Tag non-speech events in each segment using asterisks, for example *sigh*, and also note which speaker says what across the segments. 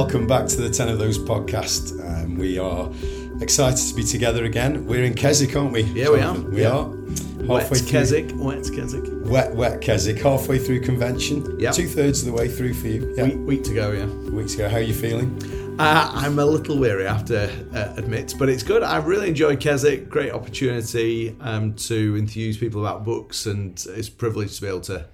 Speaker 1: welcome back to the 10 of Those podcast. Um, we are excited to be together again. We're in Keswick, aren't we?
Speaker 2: Yeah, we are.
Speaker 1: We
Speaker 2: Yeah.
Speaker 1: are.
Speaker 2: Wet
Speaker 1: Halfway through,
Speaker 2: Keswick. Wet Keswick.
Speaker 1: Wet, wet Keswick, halfway through convention.
Speaker 2: Yeah.
Speaker 1: Two thirds of the way through for you. Yeah.
Speaker 2: Week, week to go, yeah.
Speaker 1: Weeks ago. How are you feeling?
Speaker 2: Uh, I'm a little weary, I have to uh, admit, but it's good. I really enjoy Keswick. Great opportunity um, to enthuse people about books, and it's a privilege to be able to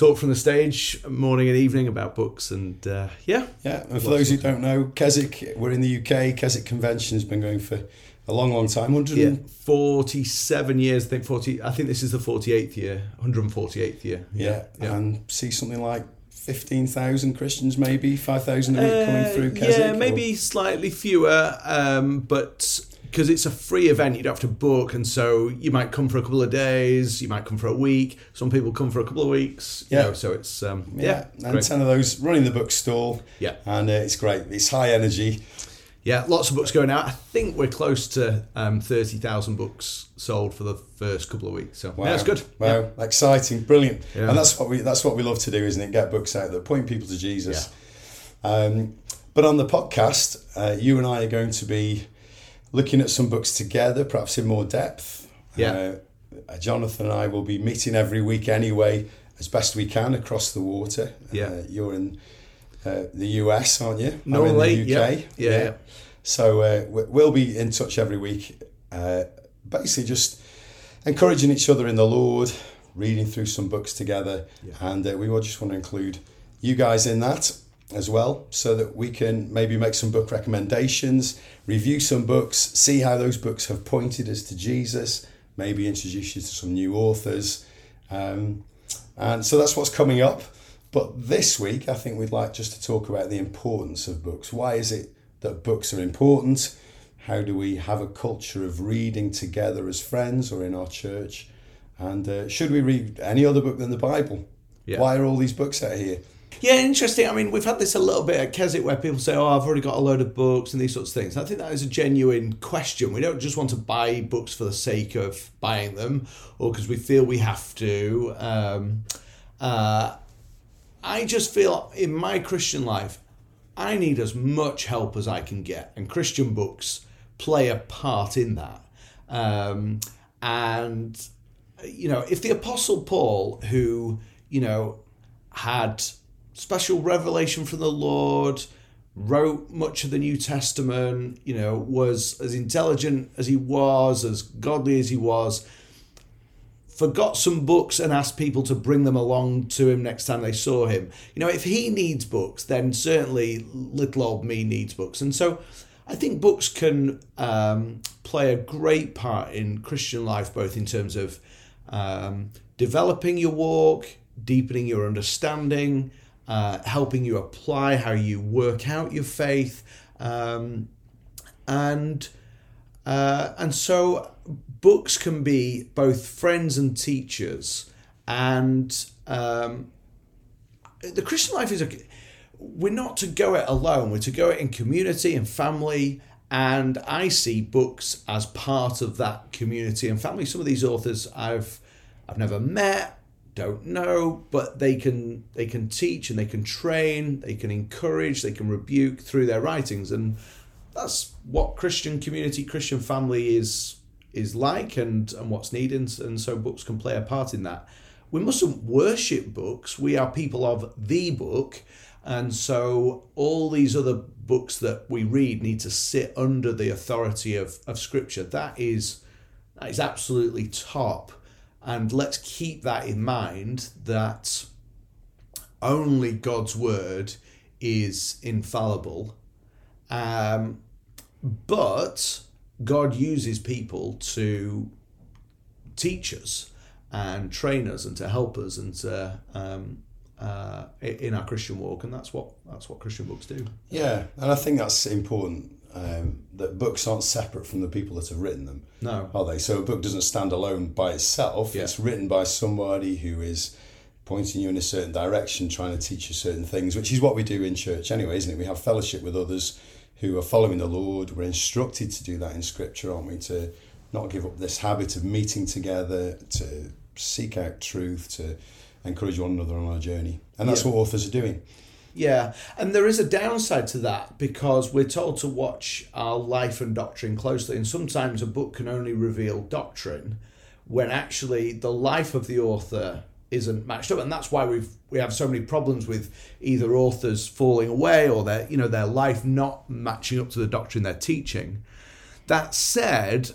Speaker 2: talk from the stage morning and evening about books. And uh, yeah,
Speaker 1: Yeah, and for those who don't know, Keswick, we're in the UK. Keswick Convention has been going for a long, long time. 147
Speaker 2: yeah, years. I think 40. I think this is the 48th year, 148th year.
Speaker 1: yeah,
Speaker 2: yeah.
Speaker 1: and see something like 15,000 Christians, maybe 5,000 a week coming
Speaker 2: Uh,
Speaker 1: through Keswick.
Speaker 2: Yeah,
Speaker 1: or-
Speaker 2: maybe slightly fewer, um, but because it's a free event, you don't have to book, and so you might come for a couple of days, you might come for a week. Some people come for a couple of weeks. you
Speaker 1: Yeah.
Speaker 2: know, so it's um,
Speaker 1: Yeah,
Speaker 2: yeah,
Speaker 1: and
Speaker 2: great.
Speaker 1: 10 of those running the bookstall.
Speaker 2: Yeah.
Speaker 1: And uh, it's great. It's high energy.
Speaker 2: yeah, lots of books going out. I think we're close to um, thirty thousand books sold for the first couple of weeks. So
Speaker 1: Wow.
Speaker 2: yeah, it's good.
Speaker 1: Wow, exciting, brilliant.
Speaker 2: Yeah.
Speaker 1: And that's what we that's what we love to do, isn't it? Get books out that point people to Jesus. Um, but on the podcast, uh, you and I are going to be looking at some books together, perhaps in more depth.
Speaker 2: Yeah.
Speaker 1: Uh, Jonathan and I will be meeting every week anyway, as best we can across the water.
Speaker 2: Yeah.
Speaker 1: Uh, you're in uh, the US, aren't you? I'm
Speaker 2: Normally,
Speaker 1: in the UK.
Speaker 2: yeah. Yeah.
Speaker 1: So uh, we- we'll be in touch every week, uh, basically just encouraging each other in the Lord, reading through some books together,
Speaker 2: Yeah.
Speaker 1: and uh, we will just want to include you guys in that as well, so that we can maybe make some book recommendations, review some books, see how those books have pointed us to Jesus, maybe introduce you to some new authors, um, and so that's what's coming up. But this week, I think we'd like just to talk about the importance of books. Why is it that books are important? How do we have a culture of reading together as friends or in our church? And uh, should we read any other book than the Bible?
Speaker 2: Yeah.
Speaker 1: Why are all these books out here?
Speaker 2: Yeah, interesting. I mean, we've had this a little bit at Keswick where people say, "Oh, I've already got a load of books" and these sorts of things. I think that is a genuine question. We don't just want to buy books for the sake of buying them, or because we feel we have to. Um, uh, I just feel in my Christian life, I need as much help as I can get, and Christian books play a part in that. Um, and you know, if the Apostle Paul, who you know had special revelation from the Lord, wrote much of the New Testament, you know, was as intelligent as he was, as godly as he was, forgot some books and asked people to bring them along to him next time they saw him. You know, if he needs books, then certainly little old me needs books. And so I think books can um, play a great part in Christian life, both in terms of um, developing your walk, deepening your understanding, uh, helping you apply how you work out your faith. Um, and uh, and so books can be both friends and teachers. And um, the christian life is a we're not to go it alone. We're to go it in community and family. And i see books as part of that community and family. Some of these authors i've i've never met don't know but they can they can teach and they can train they can encourage they can rebuke through their writings and that's what Christian community, Christian family is is like, and and what's needed, and so books can play a part in that. We mustn't worship books. We are people of the book, and so all these other books that we read need to sit under the authority of of Scripture. That is that is absolutely top, and let's keep that in mind. That only God's word is infallible um, but God uses people to teach us and train us and to help us and to um, uh, in our Christian walk, and that's what that's what Christian books do.
Speaker 1: Yeah, and I think that's important um, that books aren't separate from the people that have written them.
Speaker 2: No,
Speaker 1: are they? So a book doesn't stand alone by itself.
Speaker 2: Yeah.
Speaker 1: It's written by somebody who is pointing you in a certain direction, trying to teach you certain things, which is what we do in church anyway, isn't it? We have fellowship with others who are following the Lord. We're instructed to do that in Scripture, aren't we? To not give up this habit of meeting together, to seek out truth, to encourage one another on our journey. And that's
Speaker 2: Yeah.
Speaker 1: what authors are doing.
Speaker 2: Yeah, and there is a downside to that because we're told to watch our life and doctrine closely, and sometimes a book can only reveal doctrine when actually the life of the author isn't matched up, and that's why we've we have so many problems with either authors falling away or their you know their life not matching up to the doctrine they're teaching. That said,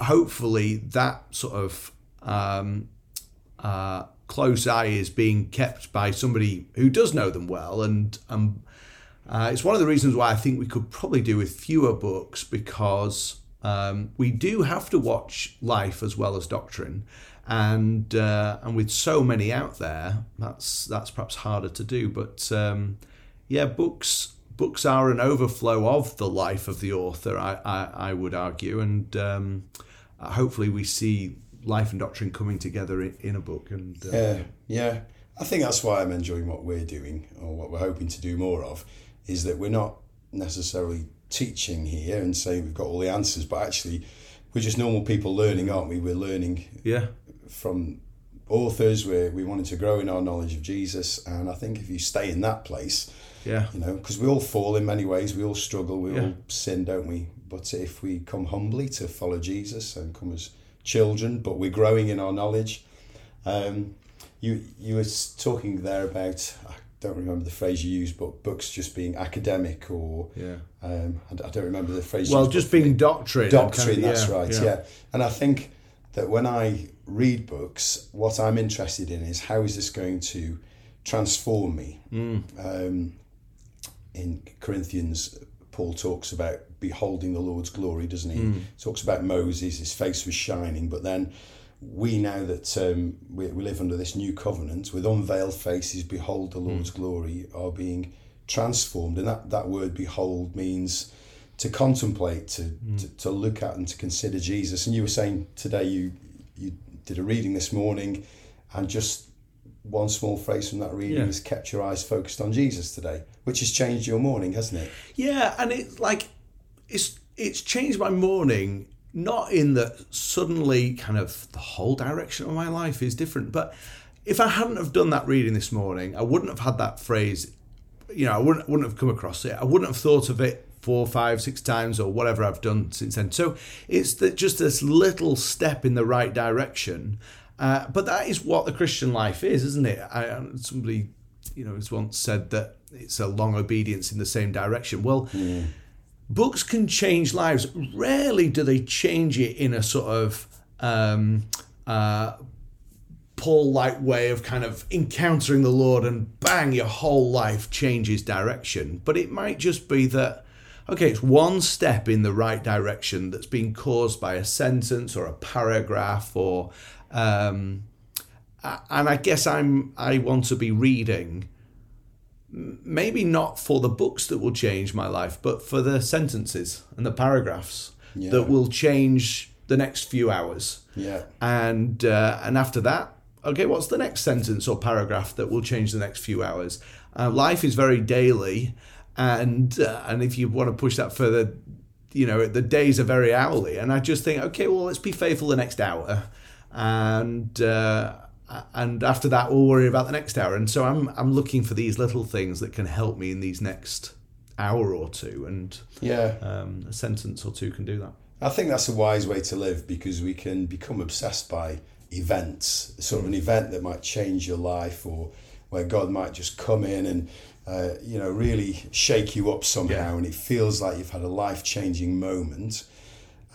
Speaker 2: hopefully that sort of um, uh, close eye is being kept by somebody who does know them well, and um, uh, it's one of the reasons why I think we could probably do with fewer books because um, we do have to watch life as well as doctrine, and uh, and with so many out there, that's that's perhaps harder to do. But um, yeah, books books are an overflow of the life of the author. I I, I would argue, and um, hopefully we see life and doctrine coming together in, in a book. And
Speaker 1: uh, yeah, yeah, I think that's why I'm enjoying what we're doing, or what we're hoping to do more of, is that we're not necessarily teaching here and saying we've got all the answers, but actually we're just normal people learning, aren't we? We're learning.
Speaker 2: Yeah.
Speaker 1: From authors, we we wanted to grow in our knowledge of Jesus, and I think if you stay in that place,
Speaker 2: yeah,
Speaker 1: you know, because we all fall in many ways, we all struggle, we yeah. all sin, don't we? But if we come humbly to follow Jesus and come as children, but we're growing in our knowledge. Um, you you were talking there about I don't remember the phrase you used, but books just being academic or
Speaker 2: yeah.
Speaker 1: Um, I, I, don't remember the phrase.
Speaker 2: Well, just being doctrine.
Speaker 1: Doctrine, kind of, that's yeah, right. Yeah. yeah, and I think that when I read books, what I'm interested in is how is this going to transform me.
Speaker 2: Mm.
Speaker 1: Um, in Corinthians, Paul talks about beholding the Lord's glory, doesn't he?
Speaker 2: Mm.
Speaker 1: Talks about Moses, his face was shining, but then we now that um, we, we live under this new covenant with unveiled faces, behold the Lord's mm. glory, are being transformed. And that, that word behold means to contemplate, to, mm. to, to, look at and to consider Jesus. And you were saying today you, you did a reading this morning and just one small phrase from that reading yeah. has kept your eyes focused on Jesus today, which has changed your morning, hasn't it?
Speaker 2: Yeah, and it's like it's it's changed my morning not in that suddenly kind of the whole direction of my life is different but if i hadn't have done that reading this morning i wouldn't have had that phrase you know i wouldn't wouldn't have come across it. I wouldn't have thought of it four five six times or whatever i've done since then. So it's that just this little step in the right direction uh, but that is what the christian life is isn't it? I, somebody you know has once said that it's a long obedience in the same direction well
Speaker 1: mm
Speaker 2: books can change lives. Rarely do they change it in a sort of um, uh, Paul like way of kind of encountering the Lord and bang, your whole life changes direction. But it might just be that, okay, it's one step in the right direction that's been caused by a sentence or a paragraph or. Um, and I guess I'm I want to be reading maybe not for the books that will change my life, but for the sentences and the paragraphs yeah. that will change the next few hours.
Speaker 1: Yeah.
Speaker 2: And uh, and after that, okay, what's the next sentence or paragraph that will change the next few hours? Uh, life is very daily, and uh, and if you want to push that further, you know the days are very hourly. And I just think, okay, well, let's be faithful the next hour, and uh, and after that we'll worry about the next hour. And so i'm i'm looking for these little things that can help me in these next hour or two. And
Speaker 1: yeah.
Speaker 2: um, a sentence or two can do that.
Speaker 1: I think that's a wise way to live because we can become obsessed by events sort of an event that might change your life or where god might just come in and uh, you know really shake you up somehow. Yeah. and it feels like you've had a life-changing moment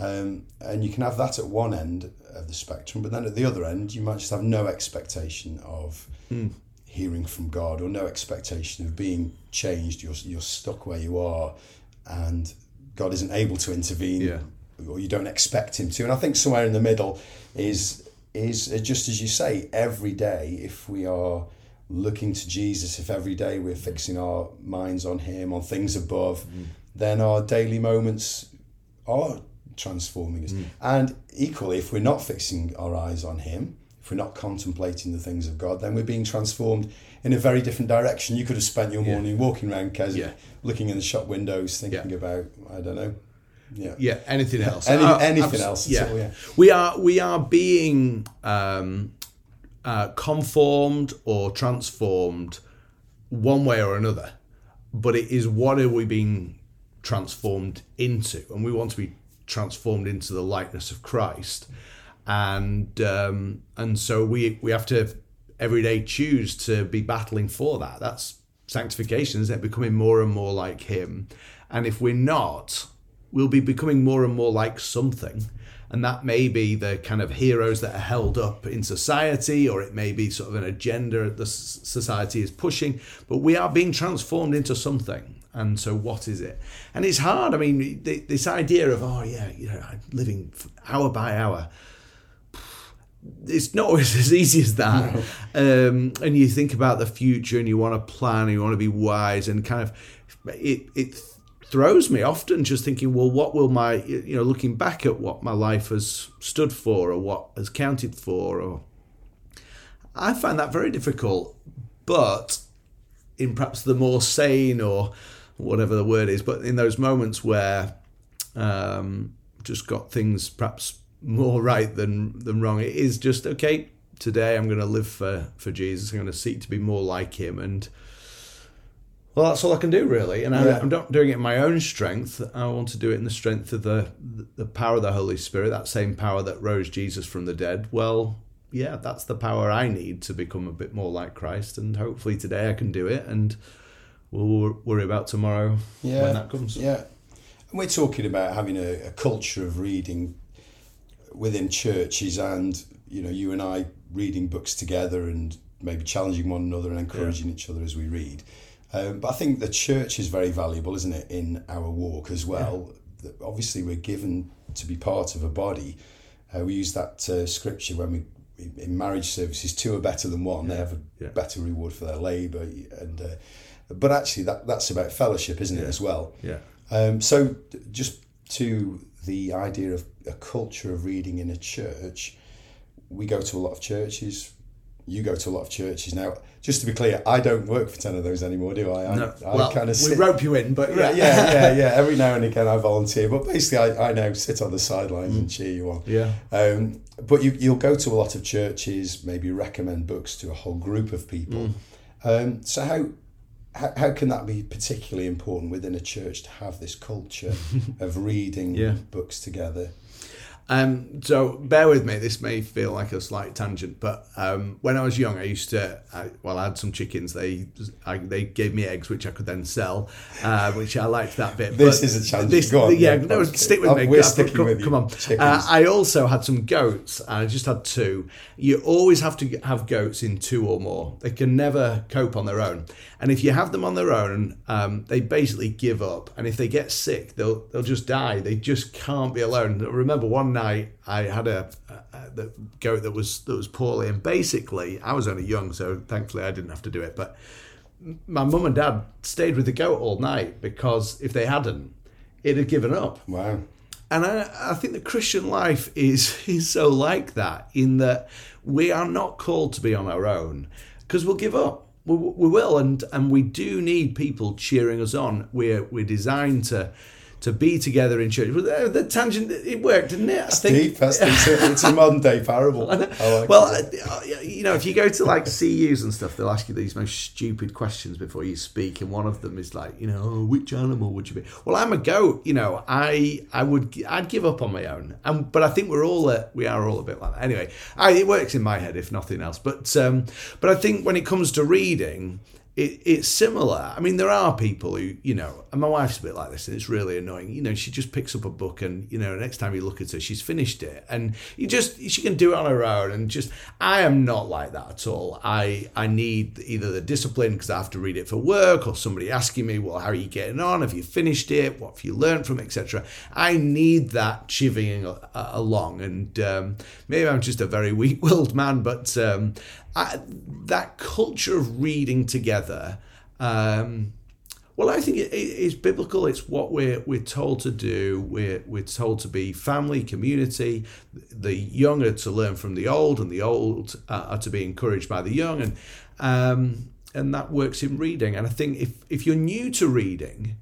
Speaker 1: um, and you can have that at one end of the spectrum, but then at the other end, you might just have no expectation of
Speaker 2: mm.
Speaker 1: hearing from God or no expectation of being changed. You're, you're stuck where you are, and God isn't able to intervene,
Speaker 2: yeah.
Speaker 1: or you don't expect Him to. And I think somewhere in the middle is is just as you say, every day, if we are looking to Jesus, if every day we're fixing our minds on Him, on things above,
Speaker 2: mm.
Speaker 1: then our daily moments are transforming us.
Speaker 2: Mm.
Speaker 1: And equally, if we're not fixing our eyes on Him, if we're not contemplating the things of God, then we're being transformed in a very different direction. You could have spent your morning yeah. walking around Kes,
Speaker 2: yeah. looking
Speaker 1: in the shop windows, thinking yeah. about I don't know. Yeah.
Speaker 2: Yeah. Anything else?
Speaker 1: Any, uh, anything else?
Speaker 2: Yeah.
Speaker 1: All, yeah.
Speaker 2: We are we are being um, uh, conformed or transformed one way or another but it is what are we being transformed into, and we want to be transformed into the likeness of Christ, and um, and so we we have to every day choose to be battling for that. That's sanctification, isn't it? Becoming more and more like Him, and if we're not, we'll be becoming more and more like something. And that may be the kind of heroes that are held up in society, or it may be sort of an agenda that the society is pushing. But we are being transformed into something and so what is it? And it's hard i mean this idea of oh yeah you know i'm living hour by hour. It's not *laughs* always as easy as that. No. um, and you think about the future and you want to plan and you want to be wise and kind of it, it throws me often just thinking well what will my you know looking back at what my life has stood for or what has counted for or i find that very difficult but in perhaps the more sane or whatever the word is, but in those moments where um, just got things perhaps more *laughs* right than than wrong, it is just okay. Today I'm going to live for for Jesus. I'm going to seek to be more like Him, and well, that's all I can do really. And. I, am not doing it in my own strength. I want to do it in the strength of the the power of the Holy Spirit, that same power that rose Jesus from the dead. Well, yeah, that's the power I need to become a bit more like Christ, and hopefully today I can do it. And we'll worry about tomorrow yeah, when that comes.
Speaker 1: Yeah. And we're talking about having a, a culture of reading within churches and, you know, you and I reading books together and maybe challenging one another and encouraging yeah. each other as we read. Um, but I think the church is very valuable, isn't it, in our walk as well. Yeah. Obviously, we're given to be part of a body. Uh, we use that uh, scripture when we in marriage services. Two are better than one. Yeah. They have a better reward for their labour, and uh, but actually, that that's about fellowship, isn't it, as well?
Speaker 2: Yeah.
Speaker 1: Um, so, just to the idea of a culture of reading in a church, we go to a lot of churches. You go to a lot of churches now. Just to be clear, I don't work for ten of those anymore, do I? I,
Speaker 2: no. I well, kind of sit, we rope you in, but
Speaker 1: yeah. yeah, *laughs* yeah, yeah. Every now and again, I volunteer, but basically, I, I now sit on the sidelines mm. and cheer you on.
Speaker 2: Yeah.
Speaker 1: Um, but you you'll go to a lot of churches, maybe recommend books to a whole group of people. Mm. Um, so how how, how can that be particularly important within a church to have this culture *laughs* of reading yeah. books together?
Speaker 2: Um, so bear with me. This may feel like a slight tangent, but um, when I was young, I used to. I, well, I had some chickens. They I, they gave me eggs, which I could then sell, uh, which I liked that bit.
Speaker 1: this but is a tangent. This, Go on,
Speaker 2: yeah, yeah no, stick with I'm, me. We're sticking come, with. Come on. Uh, I also had some goats. I just had two. You always have to have goats in two or more. They can never cope on their own. And if you have them on their own, um, they basically give up. And if they get sick, they'll they'll just die. They just can't be alone. I remember one night I had a, a, a goat that was that was poorly, and basically I was only young, so thankfully I didn't have to do it. But my mum and dad stayed with the goat all night because if they hadn't, it had given up.
Speaker 1: Wow.
Speaker 2: And I, I think the Christian life is *laughs* is so like that in that we are not called to be on our own because we'll give up. We, we will, and and we do need people cheering us on. We're we're designed to to be together in church. The tangent, it worked, didn't it?
Speaker 1: It's I think, deep. It's, a, it's a *laughs* modern day parable. Like
Speaker 2: well, uh, you know, if you go to like *laughs* CUs and stuff, they'll ask you these most stupid questions before you speak, and one of them is like, you know, oh, which animal would you be? Well, I'm a goat. You know, I I would I'd give up on my own, and but I think we're all a, we are all a bit like that. Anyway, I, it works in my head if nothing else. But um, but I think when it comes to reading it, it's similar. I mean, there are people who, you know, and my wife's a bit like this, and it's really annoying. You know, she just picks up a book, and you know, next time you look at her, she's finished it, and you just she can do it on her own. And just, I am not like that at all. I I need either the discipline because I have to read it for work, or somebody asking me, well, how are you getting on? Have you finished it? What have you learned from, etc. I need that chivying along, and um, maybe I'm just a very *laughs* weak-willed man, but um, That culture of reading together. Um, well, I think it, it, it's biblical. It's what we're we're told to do. We're we're told to be family, community. The young are to learn from the old, and the old uh, are to be encouraged by the young, and um, and that works in reading. And I think if if you're new to reading,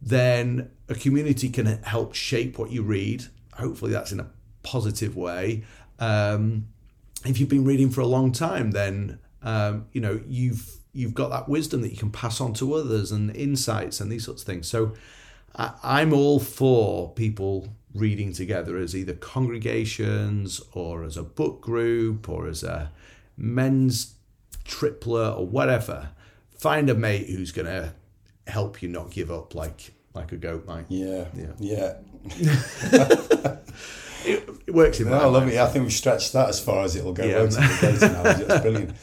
Speaker 2: then a community can help shape what you read. Hopefully, that's in a positive way. Um, if you've been reading for a long time, then um, you know, you've you've got that wisdom that you can pass on to others and insights and these sorts of things. So I, I'm all for people reading together as either congregations or as a book group or as a men's tripler or whatever. Find a mate who's going to help you not give up like like a goat might.
Speaker 1: Yeah, yeah. *laughs* *laughs*
Speaker 2: It, it works in
Speaker 1: No, I love
Speaker 2: life.
Speaker 1: it. I think we've stretched that as far as it'll go.
Speaker 2: Yeah.
Speaker 1: Right to the data analogy. That's brilliant.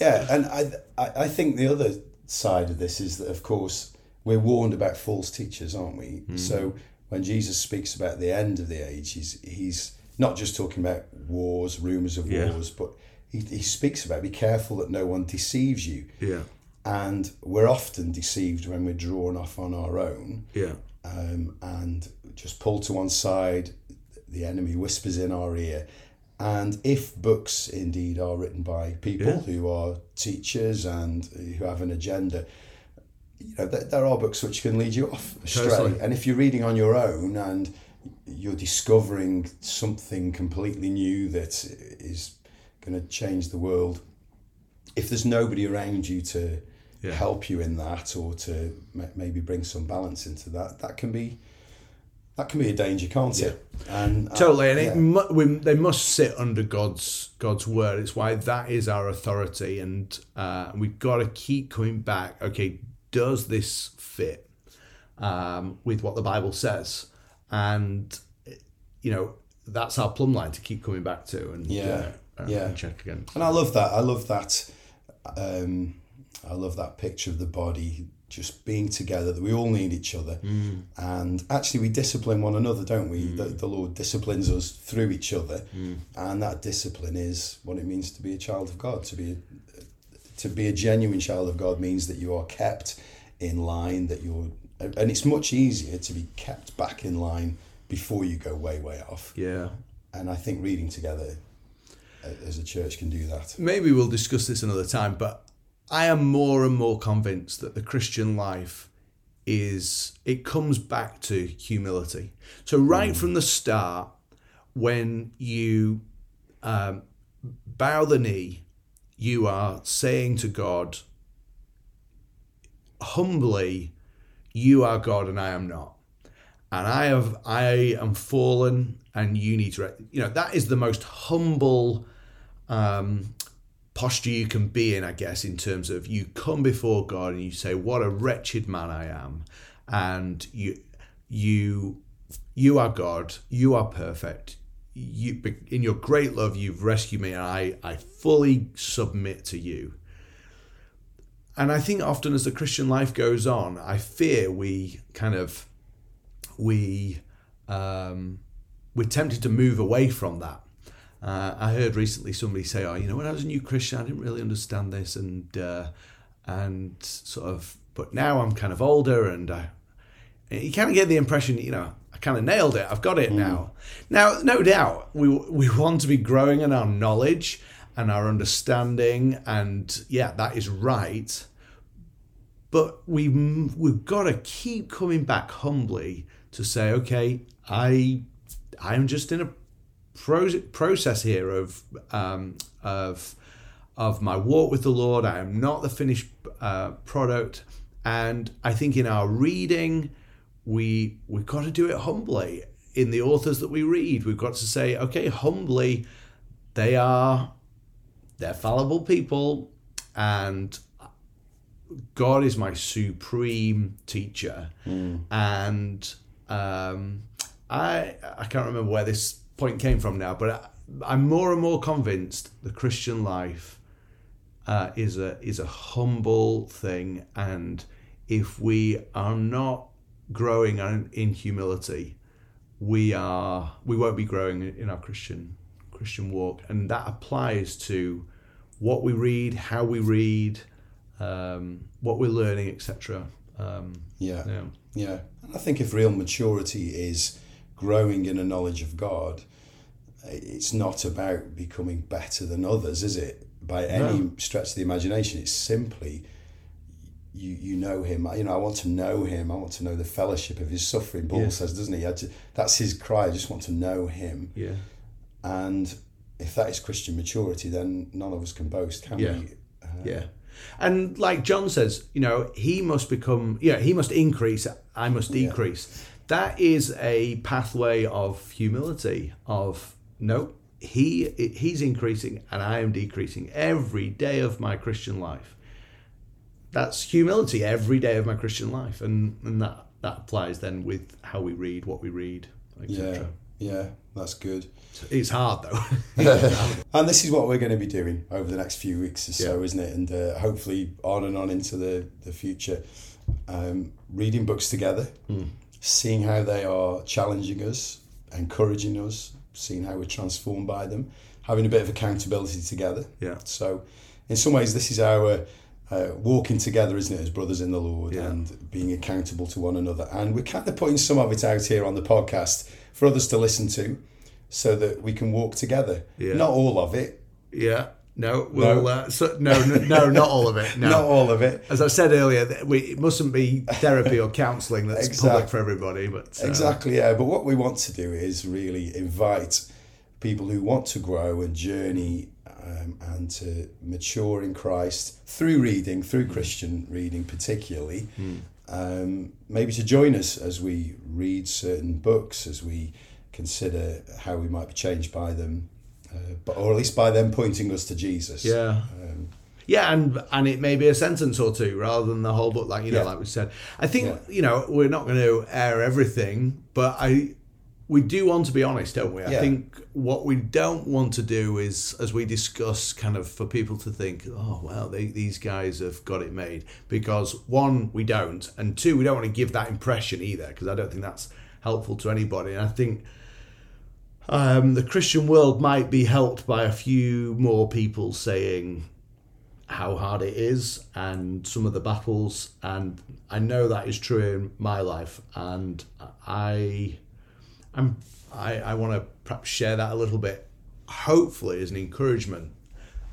Speaker 1: Yeah, and I, I I think the other side of this is that, of course, we're warned about false teachers, aren't we?
Speaker 2: Hmm.
Speaker 1: So when Jesus speaks about the end of the age, he's he's not just talking about wars, rumors of
Speaker 2: Yeah.
Speaker 1: wars, but he, he speaks about be careful that no one deceives you.
Speaker 2: Yeah,
Speaker 1: And we're often deceived when we're drawn off on our own
Speaker 2: yeah,
Speaker 1: um, and just pulled to one side. The enemy whispers in our ear. And if books indeed are written by people
Speaker 2: Yeah.
Speaker 1: who are teachers and who have an agenda, you know, there, there are books which can lead you off astray.
Speaker 2: Totally.
Speaker 1: And if you're reading on your own and you're discovering something completely new that is going to change the world, if there's nobody around you to
Speaker 2: Yeah.
Speaker 1: help you in that or to maybe bring some balance into that, that can be that can be a danger, can't it? And uh,
Speaker 2: totally. And
Speaker 1: yeah.
Speaker 2: it mu- we, they must sit under God's God's word. It's why that is our authority, and uh, we've got to keep coming back. Okay, does this fit um, with what the Bible says? And you know that's our plumb line to keep coming back to, and
Speaker 1: Yeah,
Speaker 2: uh, uh,
Speaker 1: yeah.
Speaker 2: and check again.
Speaker 1: And I love that. I love that. Um, I love that picture of the body just being together. That we all need each other,
Speaker 2: Mm.
Speaker 1: and actually we discipline one another, don't we? The, the Lord disciplines us through each other,
Speaker 2: Mm.
Speaker 1: and that discipline is what it means to be a child of God. To be a, to be a genuine child of God means that you are kept in line. That you're, and it's much easier to be kept back in line before you go way way off.
Speaker 2: Yeah.
Speaker 1: And I think reading together uh, as a church can do that.
Speaker 2: maybe we'll discuss this another time, but I am more and more convinced that the Christian life is it comes back to humility. So right from the start, when you um, bow the knee, you are saying to God humbly, "You are God and I am not." and I have I am fallen, and you need to. You know that is the most humble um, posture you can be in, I guess, in terms of you come before God and you say, "What a wretched man I am," and you you you are God, you are perfect. You in your great love, you've rescued me, and I I fully submit to you. And I think often as the Christian life goes on, I fear we kind of we um, we're tempted to move away from that. Uh, I heard recently somebody say, "Oh, you know, when I was a new Christian, I didn't really understand this, and uh, and sort of, but now I'm kind of older, and I, you kind of get the impression, you know, I kind of nailed it. I've got it now. Now, no doubt, we we want to be growing in our knowledge and our understanding, and yeah, that is right but we we've got to keep coming back humbly to say, okay, I I'm just in a pro- process here of um, of of my walk with the Lord. I am not the finished uh, product, and I think in our reading, we we've got to do it humbly. In the authors that we read, we've got to say, okay, humbly, they are they're fallible people, and God is my supreme teacher, and um, I I can't remember where this point came from now, but I, I'm more and more convinced the Christian life uh, is a is a humble thing, and if we are not growing in in humility, we are we won't be growing in our Christian Christian walk, and that applies to what we read, how we read, um, what we're learning, etc. Um,
Speaker 1: Yeah.
Speaker 2: yeah.
Speaker 1: Yeah. And I think if real maturity is growing in a knowledge of God, it's not about becoming better than others, is it? By any
Speaker 2: No.
Speaker 1: stretch of the imagination. It's simply you you know him. You know, I want to know him. I want to know the fellowship of his suffering. Paul
Speaker 2: Yeah.
Speaker 1: says, doesn't he? Ju- That's his cry. I just want to know him.
Speaker 2: Yeah.
Speaker 1: And if that is Christian maturity, then none of us can boast, can
Speaker 2: Yeah.
Speaker 1: we?
Speaker 2: Uh, yeah. And like John says, you know, he must become, yeah, he must increase, I must decrease. That is a pathway of humility, of no, he he's increasing and I am decreasing every day of my Christian life. That's humility every day of my Christian life. And, and that, that applies then with how we read, what we read,
Speaker 1: Yeah,
Speaker 2: etc.
Speaker 1: yeah, yeah that's good.
Speaker 2: It's hard though. *laughs* *laughs*
Speaker 1: And this is what we're going to be doing over the next few weeks or so, isn't it? And uh, hopefully on and on into the, the future. Um, reading books together, seeing how they are challenging us, encouraging us, seeing how we're transformed by them, having a bit of accountability together.
Speaker 2: Yeah.
Speaker 1: So, in some ways, this is our uh, walking together, isn't it, as brothers in the Lord
Speaker 2: Yeah.
Speaker 1: and being accountable to one another. And we're kind of putting some of it out here on the podcast for others to listen to so that we can walk together.
Speaker 2: Yeah.
Speaker 1: Not all of it,
Speaker 2: yeah. No, we'll, Uh, so, no, no, no, not all of it. No. *laughs*
Speaker 1: not all of it.
Speaker 2: As I said earlier, we, it mustn't be therapy or counselling that's *laughs*
Speaker 1: Exact-
Speaker 2: public for everybody. But uh,
Speaker 1: Exactly, yeah. But what we want to do is really invite people who want to grow and journey um, and to mature in Christ through reading, through Christian reading particularly, um, maybe to join us as we read certain books, as we consider how we might be changed by them, uh, but, or at least by them pointing us to Jesus.
Speaker 2: yeah,
Speaker 1: Um,
Speaker 2: yeah, and and it may be a sentence or two rather than the whole book, like you know,
Speaker 1: Yeah.
Speaker 2: like we said. I think
Speaker 1: Yeah.
Speaker 2: you know we're not going to air everything, but I we do want to be honest, don't we? I
Speaker 1: Yeah.
Speaker 2: think what we don't want to do is, as we discuss, kind of for people to think, oh well, they, these guys have got it made. Because one, we don't, and two, we don't want to give that impression either, because I don't think that's helpful to anybody. And I think um, the Christian world might be helped by a few more people saying how hard it is and some of the battles and I know that is true in my life and I I'm I, I want to perhaps share that a little bit hopefully as an encouragement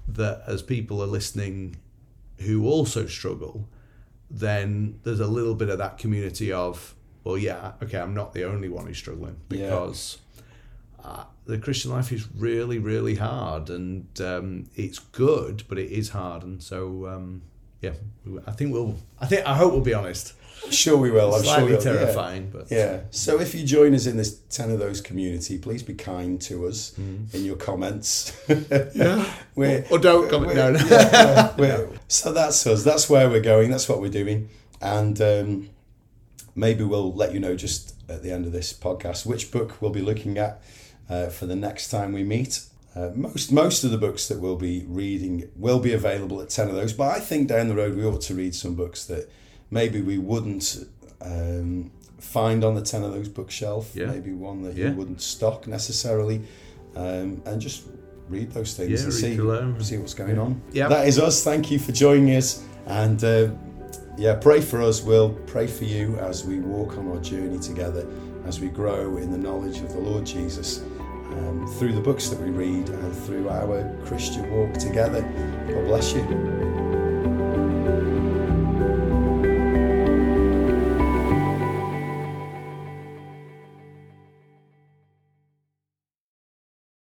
Speaker 2: that as people are listening who also struggle then there's a little bit of that community of well yeah okay I'm not the only one who's struggling
Speaker 1: Yeah.
Speaker 2: Uh, the Christian life is really, really hard, and um, it's good, but it is hard, and so um, yeah, I think we'll. I think I hope we'll be honest.
Speaker 1: Sure we will. I'm sure
Speaker 2: Slightly
Speaker 1: we will. yeah.
Speaker 2: terrifying, but
Speaker 1: Yeah. So if you join us in this ten of those community, please be kind to us in your comments. *laughs*
Speaker 2: yeah. *laughs*
Speaker 1: we're,
Speaker 2: Or don't comment. No, no.
Speaker 1: yeah, *laughs* yeah, so that's us. That's where we're going. That's what we're doing. And um, maybe we'll let you know just at the end of this podcast which book we'll be looking at uh, for the next time we meet. Uh, most most of the books that we'll be reading will be available at ten of those. But I think down the road we ought to read some books that maybe we wouldn't um, find on the ten of those bookshelf.
Speaker 2: Yeah.
Speaker 1: Maybe one that
Speaker 2: Yeah.
Speaker 1: you wouldn't stock necessarily, um, and just read those things
Speaker 2: Yeah,
Speaker 1: and see
Speaker 2: through
Speaker 1: see what's going on.
Speaker 2: Yeah.
Speaker 1: That is us. Thank you for joining us. And uh, yeah, pray for us. We'll pray for you as we walk on our journey together, as we grow in the knowledge of the Lord Jesus um, through the books that we read and through our Christian walk together. God bless you.